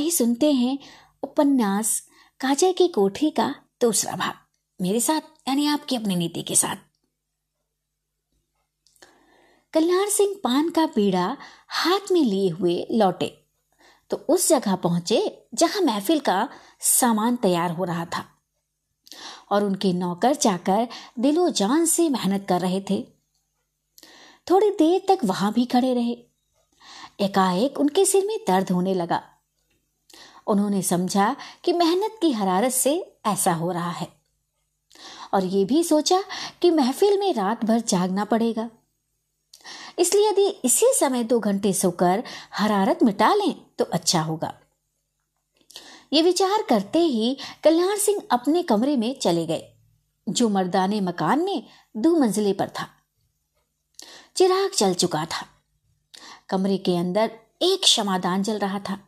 आइए सुनते हैं उपन्यास काजल की कोठी का दूसरा भाग। मेरे साथ, यानी आपकी अपनी नीति के साथ। कल्याण सिंह पान का पीड़ा हाथ में लिए हुए लौटे तो उस जगह पहुँचे जहाँ महफिल का सामान तैयार हो रहा था। और उनके नौकर जाकर दिलो जान से मेहनत कर रहे थे। थोड़ी देर तक वहाँ भी खड़े रहे। एकाएक उनके सिर में दर्द होने लगा। उन्होंने समझा कि मेहनत की हरारत से ऐसा हो रहा है। और ये भी सोचा कि महफिल में रात भर जागना पड़ेगा। इसलिए यदि इसी समय दो घंटे सोकर हरारत मिटा लें तो अच्छा होगा। ये विचार करते ही कल्याण सिंह अपने कमरे में चले गए, जो मर्दाने मकान में दो मंजिले पर था। चिराग चल चुका था। कमरे के अंदर एक क्षमादान जल रहा था।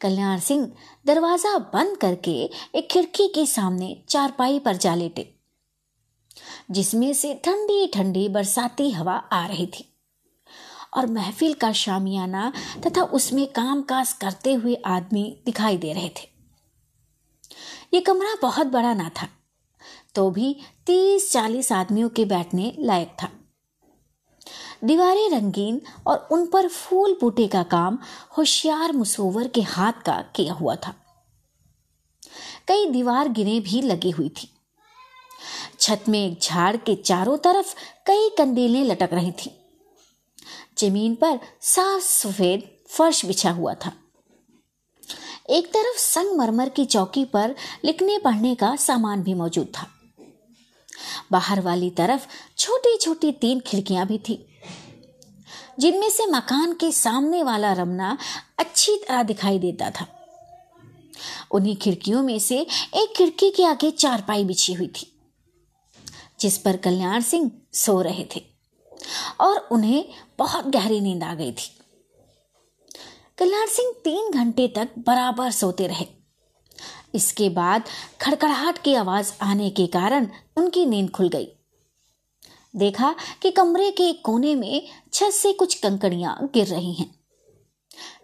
कल्याण सिंह दरवाज़ा बंद करके एक खिड़की के सामने चारपाई पर जा लेटे, जिसमें से ठंडी ठंडी बरसाती हवा आ रही थी। और महफिल का शामियाना तथा उसमें काम काज करते हुए आदमी दिखाई दे रहे थे। ये कमरा बहुत बड़ा ना था तो भी तीस चालीस आदमियों के बैठने लायक था। दीवारें रंगीन और उन पर फूल बूटे का काम होशियार मुसोवर के हाथ का किया हुआ था। कई दीवार गिरे भी लगी हुई थी। छत में एक झाड़ के चारों तरफ़ कई कंदीलें लटक रही थी। ज़मीन पर साफ़ सफ़ेद फर्श बिछा हुआ था। एक तरफ़ संगमरमर की चौकी पर लिखने पढ़ने का सामान भी मौजूद था। बाहर वाली तरफ़ छोटी छोटी तीन खिड़कियाँ भी थी। जिनमें से मकान के सामने वाला रमना अच्छी तरह दिखाई देता था। उन्हीं खिड़कियों में से एक खिड़की के आगे चारपाई बिछी हुई थी, जिस पर कल्याण सिंह सो रहे थे और उन्हें बहुत गहरी नींद आ गई थी। कल्याण सिंह तीन घंटे तक बराबर सोते रहे। इसके बाद खड़खड़ाहट की आवाज़ आने के कारण उनकी नींद खुल गई। देखा कि कमरे के कोने में छत से कुछ कंकड़ियाँ गिर रही हैं।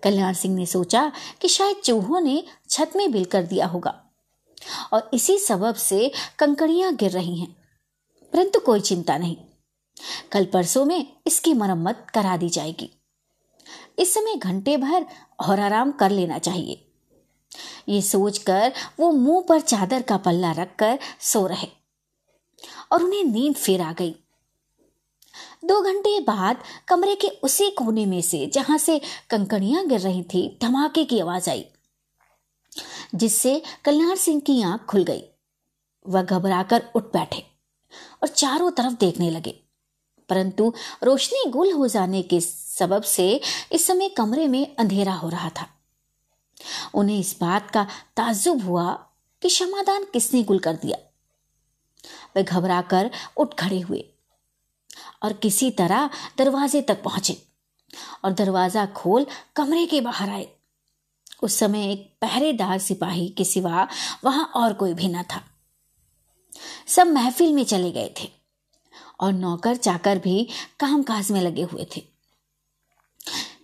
कल्याण सिंह ने सोचा कि शायद चूहों ने छत में बिल कर दिया होगा। और इसी सबब से कंकड़ियाँ गिर रही हैं, परंतु कोई चिंता नहीं। कल परसों में इसकी मरम्मत करा दी जाएगी। इस समय घंटे भर और आराम कर लेना चाहिए। ये सोचकर वो मुँह पर चादर का पल्ला रखकर सो रहे और उन्हें नींद फिर आ गई। दो घंटे बाद कमरे के उसी कोने में से, जहाँ से कंकड़ियाँ गिर रही थी, धमाके की आवाज़ आई, जिससे कल्याण सिंह की आँख खुल गई। वह घबराकर उठ बैठे और चारों तरफ़ देखने लगे। परंतु रोशनी गुल हो जाने के सबब से इस समय कमरे में अंधेरा हो रहा था। उन्हें इस बात का ताजुब हुआ कि क्षमादान किसने गुल कर दिया। वे घबराकर उठ खड़े हुए। और किसी तरह दरवाजे तक पहुँचे और दरवाज़ा खोल कमरे के बाहर आए। उस समय एक पहरेदार सिपाही के सिवा वहाँ और कोई भी न था। सब महफिल में चले गए थे और नौकर चाकर भी कामकाज में लगे हुए थे।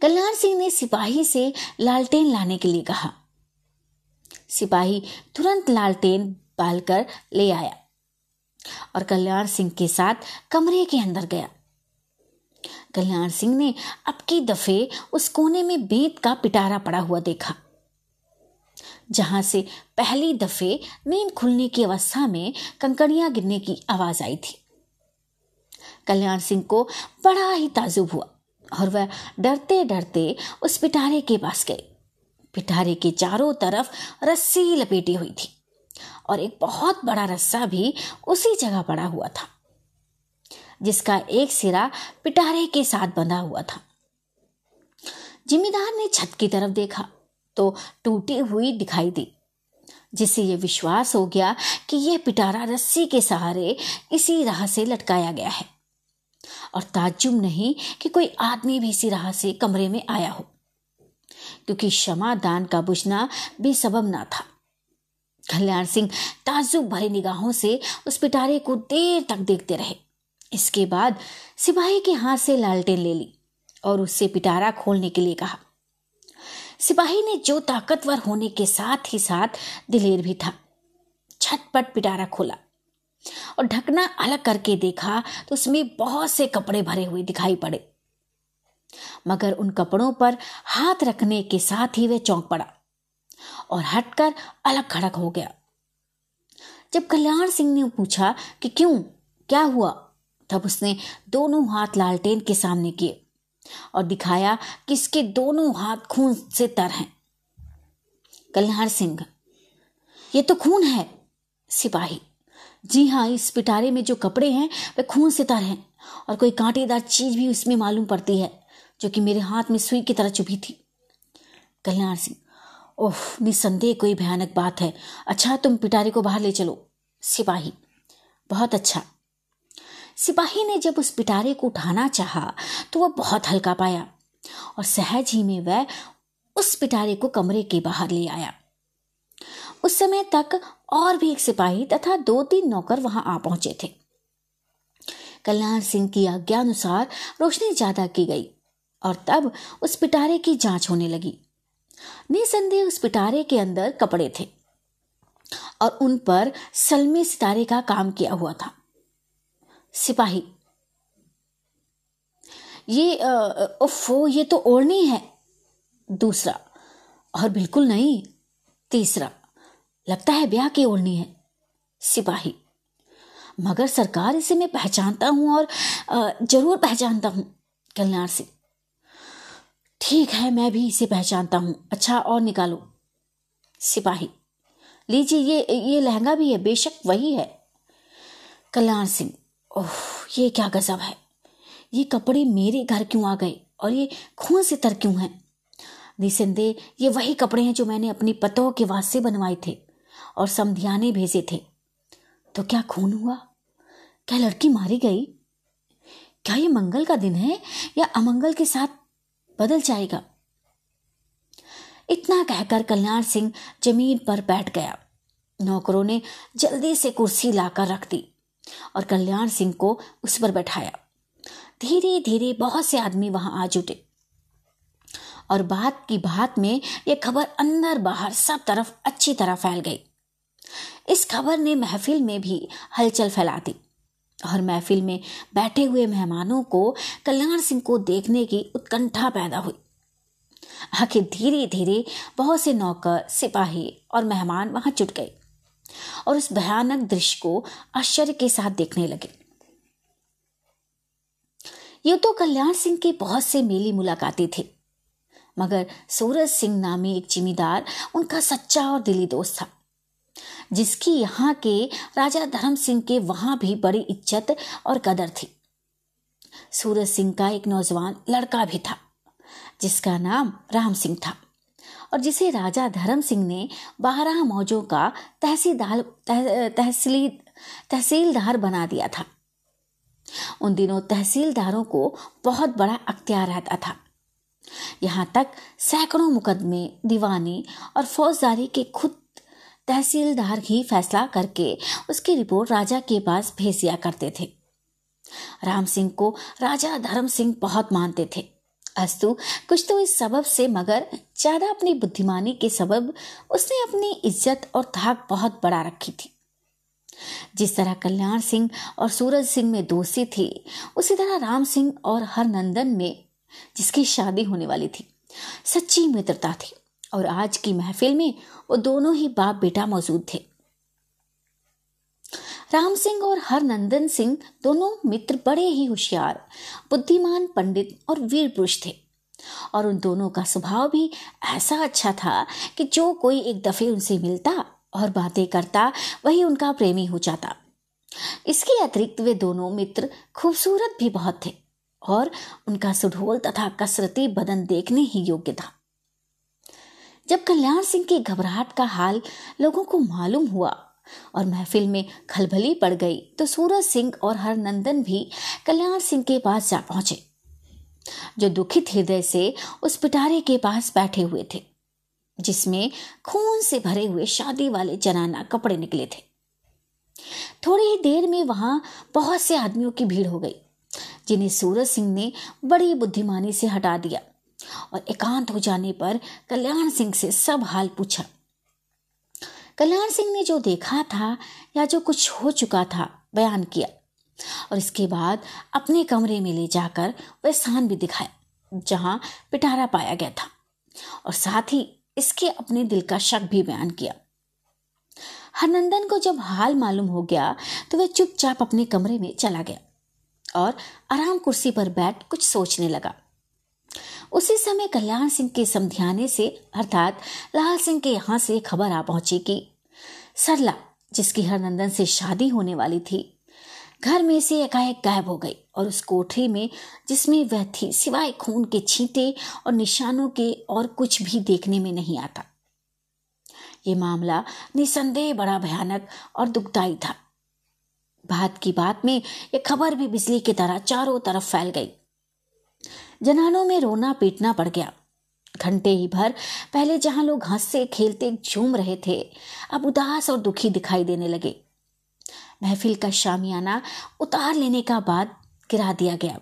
कल्याण सिंह ने सिपाही से लालटेन लाने के लिए कहा। सिपाही तुरंत लालटेन बालकर ले आया। और कल्याण सिंह के साथ कमरे के अंदर गया। कल्याण सिंह ने अब की दफे उस कोने में बेत का पिटारा पड़ा हुआ देखा। जहाँ से पहली दफे नींद खुलने की अवस्था में कंकड़ियाँ गिरने की आवाज़ आई थी। कल्याण सिंह को बड़ा ही ताजुब हुआ और वह डरते डरते उस पिटारे के पास गए पिटारे के चारों तरफ़ रस्सी लपेटी हुई थी। और एक बहुत बड़ा रस्सा भी उसी जगह पड़ा हुआ था, जिसका एक सिरा पिटारे के साथ बंधा हुआ था। जिम्मेदार ने छत की तरफ़ देखा तो टूटी हुई दिखाई दी, जिससे यह विश्वास हो गया कि यह पिटारा रस्सी के सहारे इसी राह से लटकाया गया है। और ताजुब नहीं कि कोई आदमी भी इसी राह से कमरे में आया हो, क्योंकि क्षमा दान का बुझना भी सबब ना था। कल्याण सिंह ताजुब भरी निगाहों से उस पिटारे को देर तक देखते रहे। इसके बाद सिपाही के हाथ से लालटेन ले ली और उससे पिटारा खोलने के लिए कहा। सिपाही ने जो ताकतवर होने के साथ ही साथ दिलेर भी था। छटपट पिटारा खोला और ढकना अलग करके देखा तो उसमें बहुत से कपड़े भरे हुए दिखाई पड़े। मगर उन कपड़ों पर हाथ रखने के साथ ही वह चौंक पड़ा। और हटकर अलग खड़क हो गया। जब कल्याण सिंह ने पूछा कि क्यों, क्या हुआ, तब उसने दोनों हाथ लालटेन के सामने किए और दिखाया कि इसके दोनों हाथ खून से तर हैं। कल्याण सिंह, ये तो खून है, सिपाही। जी हाँ इस पिटारे में जो कपड़े हैं, वे खून से तर हैं और कोई कांटेदार चीज़ भी उसमें मालूम पड़ती है, जो कि मेरे हाथ में सुई की तरह चुभी थी। कल्याण सिंह ओह निसंदेह कोई भयानक बात है। अच्छा तुम पिटारे को बाहर ले चलो। सिपाही। बहुत अच्छा। सिपाही ने जब उस पिटारे को उठाना चाहा तो वह बहुत हल्का पाया और सहज ही में वह उस पिटारे को कमरे के बाहर ले आया। उस समय तक और भी एक सिपाही तथा दो तीन नौकर वहाँ आ पहुँचे थे। कल्याण सिंह की आज्ञा अनुसार रोशनी ज़्यादा की गई और तब उस पिटारे की जाँच होने लगी। निसंदेह उस पिटारे के अंदर कपड़े थे और उन पर सलमी सितारे का काम किया हुआ था। सिपाही। ये ओफो ये तो ओढ़नी है। दूसरा। और बिल्कुल नहीं। तीसरा। लगता है ब्याह की ओढ़नी है। सिपाही। मगर सरकार इसे मैं पहचानता हूँ और ज़रूर पहचानता हूँ, कल्याण सिंह। ठीक है, मैं भी इसे पहचानता हूँ। अच्छा और निकालो। सिपाही। लीजिए, ये ये लहंगा भी है, बेशक वही है। कल्याण सिंह, ओह, ये क्या गजब है। ये कपड़े मेरे घर क्यों आ गए और ये खून से तर क्यों हैं? निसंदेह ये वही कपड़े हैं जो मैंने अपनी पतों के वास्ते बनवाए थे और समधियाने भेजे थे। तो क्या खून हुआ? क्या लड़की मारी गई? क्या ये मंगल का दिन है या अमंगल के साथ बदल जाएगा। इतना कहकर कल्याण सिंह ज़मीन पर बैठ गया। नौकरों ने जल्दी से कुर्सी लाकर रख दी और कल्याण सिंह को उस पर बैठाया। धीरे धीरे बहुत से आदमी वहाँ आ जुटे और बात की बात में यह खबर अंदर बाहर सब तरफ़ अच्छी तरह फैल गई। इस खबर ने महफिल में भी हलचल फैला दी। और महफिल में बैठे हुए मेहमानों को कल्याण सिंह को देखने की उत्कंठा पैदा हुई। आखिर धीरे धीरे बहुत से नौकर, सिपाही और मेहमान वहाँ जुट गए और उस भयानक दृश्य को आश्चर्य के साथ देखने लगे। ये तो कल्याण सिंह के बहुत से मेली मुलाकाती थे, मगर सूरज सिंह नामी एक जिमीदार, उनका सच्चा और दिली दोस्त था। जिसकी यहाँ के राजा धर्म सिंह के वहाँ भी बड़ी इज़्ज़त और कदर थी। सूरज सिंह का एक नौजवान लड़का भी था, जिसका नाम राम सिंह था और जिसे राजा धर्म सिंह ने बारह मौजों का तहसीलदार तहसील, तहसीलदार बना दिया था। उन दिनों तहसीलदारों को बहुत बड़ा अख्तियार रहता था। यहाँ तक सैकड़ों मुकदमे, दीवानी और फौजदारी के खुद तहसीलदार ही फैसला करके उसकी रिपोर्ट राजा के पास भेज दिया करते थे। राम सिंह को राजा धर्म सिंह बहुत मानते थे। अस्तु, कुछ तो इस सबब से मगर ज़्यादा अपनी बुद्धिमानी के सबब उसने अपनी इज़्ज़त और धाक बहुत बड़ा रखी थी। जिस तरह कल्याण सिंह और सूरज सिंह में दोस्ती थी, उसी तरह राम सिंह और हरनंदन में जिसकी शादी होने वाली थी, सच्ची मित्रता थी। और आज की महफिल में वो दोनों ही बाप बेटा मौजूद थे। राम सिंह और हरनंदन सिंह दोनों मित्र बड़े ही होशियार, बुद्धिमान पंडित और वीर पुरुष थे। और उन दोनों का स्वभाव भी ऐसा अच्छा था कि जो कोई एक दफे उनसे मिलता और बातें करता, वही उनका प्रेमी हो जाता। इसके अतिरिक्त वे दोनों मित्र खूबसूरत भी बहुत थे और उनका सुढोल तथा कसरती बदन देखने ही योग्य था। जब कल्याण सिंह की घबराहट का हाल लोगों को मालूम हुआ और महफिल में खलबली पड़ गई तो सूरज सिंह और हरनंदन भी कल्याण सिंह के पास जा पहुँचे, जो दुखित हृदय से उस पिटारे के पास बैठे हुए थे, जिसमें खून से भरे हुए शादी वाले जनाना कपड़े निकले थे। थोड़ी ही देर में वहाँ बहुत से आदमियों की भीड़ हो गई, जिन्हें सूरज सिंह ने बड़ी बुद्धिमानी से हटा दिया। और एकांत हो जाने पर कल्याण सिंह से सब हाल पूछा। कल्याण सिंह ने जो देखा था या जो कुछ हो चुका था, बयान किया। और इसके बाद अपने कमरे में ले जाकर वह स्थान भी दिखाया, जहाँ पिटारा पाया गया था। और साथ ही इसके अपने दिल का शक भी बयान किया। हरनंदन को जब हाल मालूम हो गया तो वह चुपचाप अपने कमरे में चला गया और आराम कुर्सी पर बैठ कुछ सोचने लगा। उसी समय कल्याण सिंह के समझाने से, अर्थात लाल सिंह के यहाँ से खबर आ पहुँची कि सरला, जिसकी हरनंदन से शादी होने वाली थी, घर में से एकाएक गायब हो गई और उस कोठरी में, जिसमें वह थी, सिवाय खून के छींटे और निशानों के और कुछ भी देखने में नहीं आता। ये मामला निसंदेह बड़ा भयानक और दुखदायी था। बात की बात में यह खबर भी बिजली की तरह चारों तरफ़ फैल गई। जनानों में रोना पीटना पड़ गया। घंटे ही भर पहले जहाँ लोग हँसते, खेलते, झूम रहे थे, अब उदास और दुखी दिखाई देने लगे। महफिल का शामियाना उतार लेने का बाद गिरा दिया गया।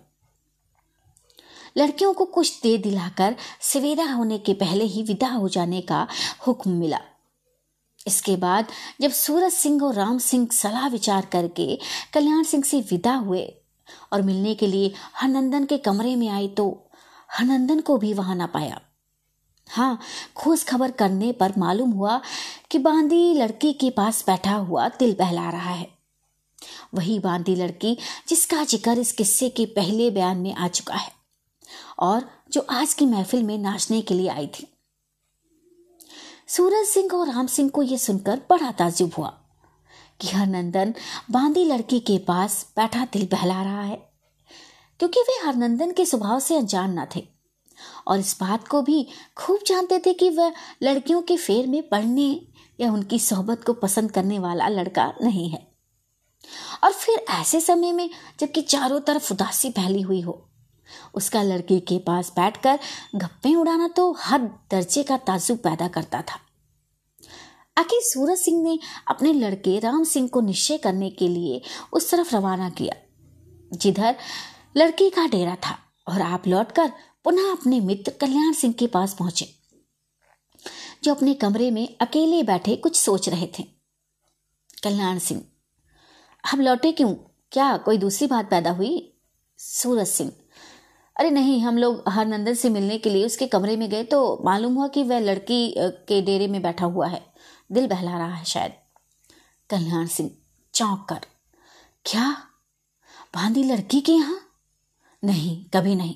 लड़कियों को कुछ दे दिलाकर सवेरा होने के पहले ही विदा हो जाने का हुक्म मिला। इसके बाद जब सूरज सिंह और राम सिंह सलाह विचार करके कल्याण सिंह से विदा हुए और मिलने के लिए हरनंदन के कमरे में आई तो हरनंदन को भी वहाँ ना पाया। हाँ खोज खबर करने पर मालूम हुआ कि बांदी लड़की के पास बैठा हुआ दिल बहला रहा है। वही बांदी लड़की जिसका ज़िक्र इस किस्से के पहले बयान में आ चुका है और जो आज की महफिल में नाचने के लिए आई थी। सूरज सिंह और राम सिंह को यह सुनकर बड़ा ताजुब हुआ। कि हरनंदन बांदी लड़की के पास बैठा दिल बहला रहा है, क्योंकि वे हरनंदन के स्वभाव से अनजान न थे। और इस बात को भी खूब जानते थे कि वह लड़कियों के फेर में पढ़ने या उनकी सोहबत को पसंद करने वाला लड़का नहीं है। और फिर ऐसे समय में जबकि चारों तरफ़ उदासी फैली हुई हो, उसका लड़की के पास बैठकर गप्पे उड़ाना तो हर दर्जे का ताजु पैदा करता था। आखिर सूरज सिंह ने अपने लड़के राम सिंह को निश्चय करने के लिए उस तरफ़ रवाना किया। जिधर लड़की का डेरा था और आप लौटकर पुनः अपने मित्र कल्याण सिंह के पास पहुँचे, जो अपने कमरे में अकेले बैठे कुछ सोच रहे थे। कल्याण सिंह, अब लौटे क्यों? क्या कोई दूसरी बात पैदा हुई? सूरज सिंह, अरे नहीं, हम लोग हरनंदन से मिलने के लिए उसके कमरे में गए तो मालूम हुआ कि वह लड़की के डेरे में बैठा हुआ है। दिल बहला रहा है शायद। कल्याण सिंह चौंक कर, क्या? बांदी लड़की के यहाँ? नहीं, कभी नहीं।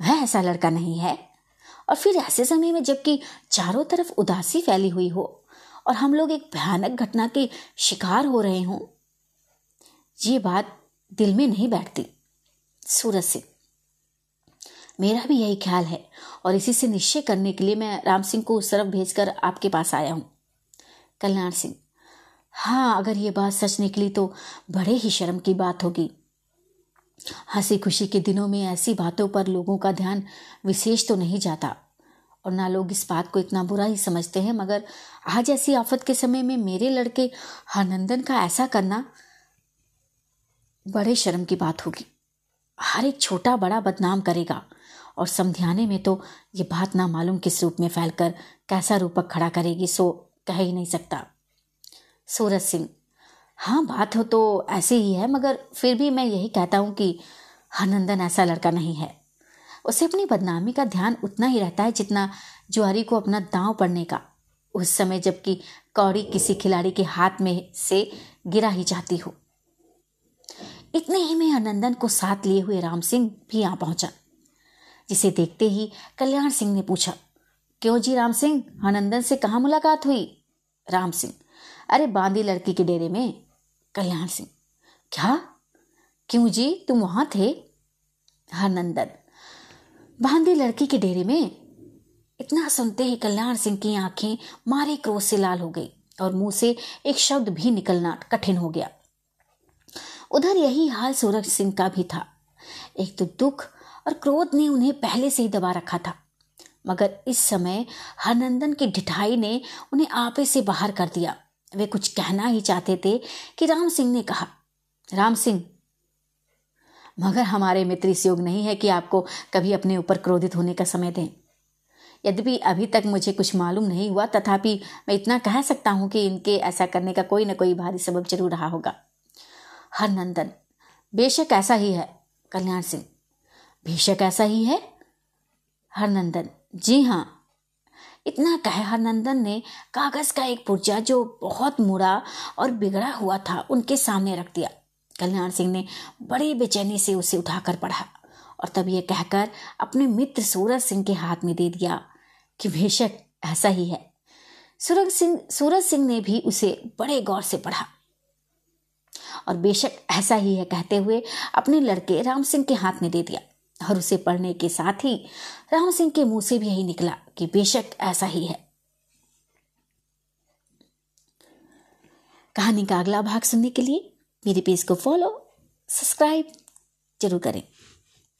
वह ऐसा लड़का नहीं है। और फिर ऐसे समय में जबकि चारों तरफ़ उदासी फैली हुई हो और हम लोग एक भयानक घटना के शिकार हो रहे हों, ये बात दिल में नहीं बैठती। सूरज सिंह, मेरा भी यही ख्याल है और इसी से निश्चय करने के लिए मैं राम सिंह को उस तरफ़ भेजकर आपके पास आया हूँ। कल्याण सिंह। हाँ अगर ये बात सच निकली तो बड़े ही शर्म की बात होगी। हँसी खुशी के दिनों में ऐसी बातों पर लोगों का ध्यान विशेष तो नहीं जाता, और ना लोग इस बात को इतना बुरा ही समझते हैं, मगर आज ऐसी आफत के समय में मेरे लड़के हरनंदन का ऐसा करना बड़े शर्म की बात होगी। हर एक छोटा बड़ा बदनाम करेगा, और समझाने में तो ये बात ना मालूम किस रूप में फैलकर कैसा रूपक खड़ा करेगी, सो कह ही नहीं सकता। सूरज सिंह हाँ बात हो तो ऐसे ही है, मगर फिर भी मैं यही कहता हूँ कि हनंदन ऐसा लड़का नहीं है। उसे अपनी बदनामी का ध्यान उतना ही रहता है जितना जुआरी को अपना दांव पड़ने का। उस समय जबकि कौड़ी किसी खिलाड़ी के हाथ में से गिरा ही जाती हो। इतने ही में आनंदन को साथ लिए हुए राम सिंह भी यहाँ पहुँचा, जिसे देखते ही कल्याण सिंह ने पूछा क्यों जी राम सिंह? हनंदन से कहा मुलाकात हुई? राम सिंह। अरे बांदी लड़की के डेरे में। कल्याण सिंह। क्या? क्यों जी? तुम वहाँ थे? हरनंदन बांदी लड़की के डेरे में? इतना सुनते ही कल्याण सिंह की आँखें मारे क्रोध से लाल हो गई और मुँह से एक शब्द भी निकलना कठिन हो गया। उधर यही हाल सूरज सिंह का भी था। एक तो दुख और क्रोध ने उन्हें पहले से ही दबा रखा था। मगर इस समय हरनंदन की ढिठाई ने उन्हें आपे से बाहर कर दिया। वे कुछ कहना ही चाहते थे कि राम सिंह ने कहा, राम सिंह, मगर हमारे मित्र इस योग नहीं है कि आपको कभी अपने ऊपर क्रोधित होने का समय दें। यद्यपि अभी तक मुझे कुछ मालूम नहीं हुआ, तथापि मैं इतना कह सकता हूँ कि इनके ऐसा करने का कोई न कोई भारी सबब ज़रूर रहा होगा। हरनंदन, बेशक ऐसा ही है, कल्याण सिंह, बेशक ऐसा ही है, हरनंदन जी हाँ। इतना कह हरनंदन ने कागज़ का एक पुर्जा जो बहुत मुड़ा और बिगड़ा हुआ था, उनके सामने रख दिया। कल्याण सिंह ने बड़ी बेचैनी से उसे उठाकर पढ़ा और तब ये कहकर अपने मित्र सूरज सिंह के हाथ में दे दिया कि बेशक ऐसा ही है। सूरज सिंह सूरज सिंह ने भी उसे बड़े गौर से पढ़ा और बेशक ऐसा ही है कहते हुए अपने लड़के राम सिंह के हाथ में दे दिया। और उसे पढ़ने के साथ ही राम सिंह के मुँह से भी यही निकला कि बेशक ऐसा ही है। कहानी का अगला भाग सुनने के लिए मेरे पेज को फॉलो सब्सक्राइब ज़रूर करें।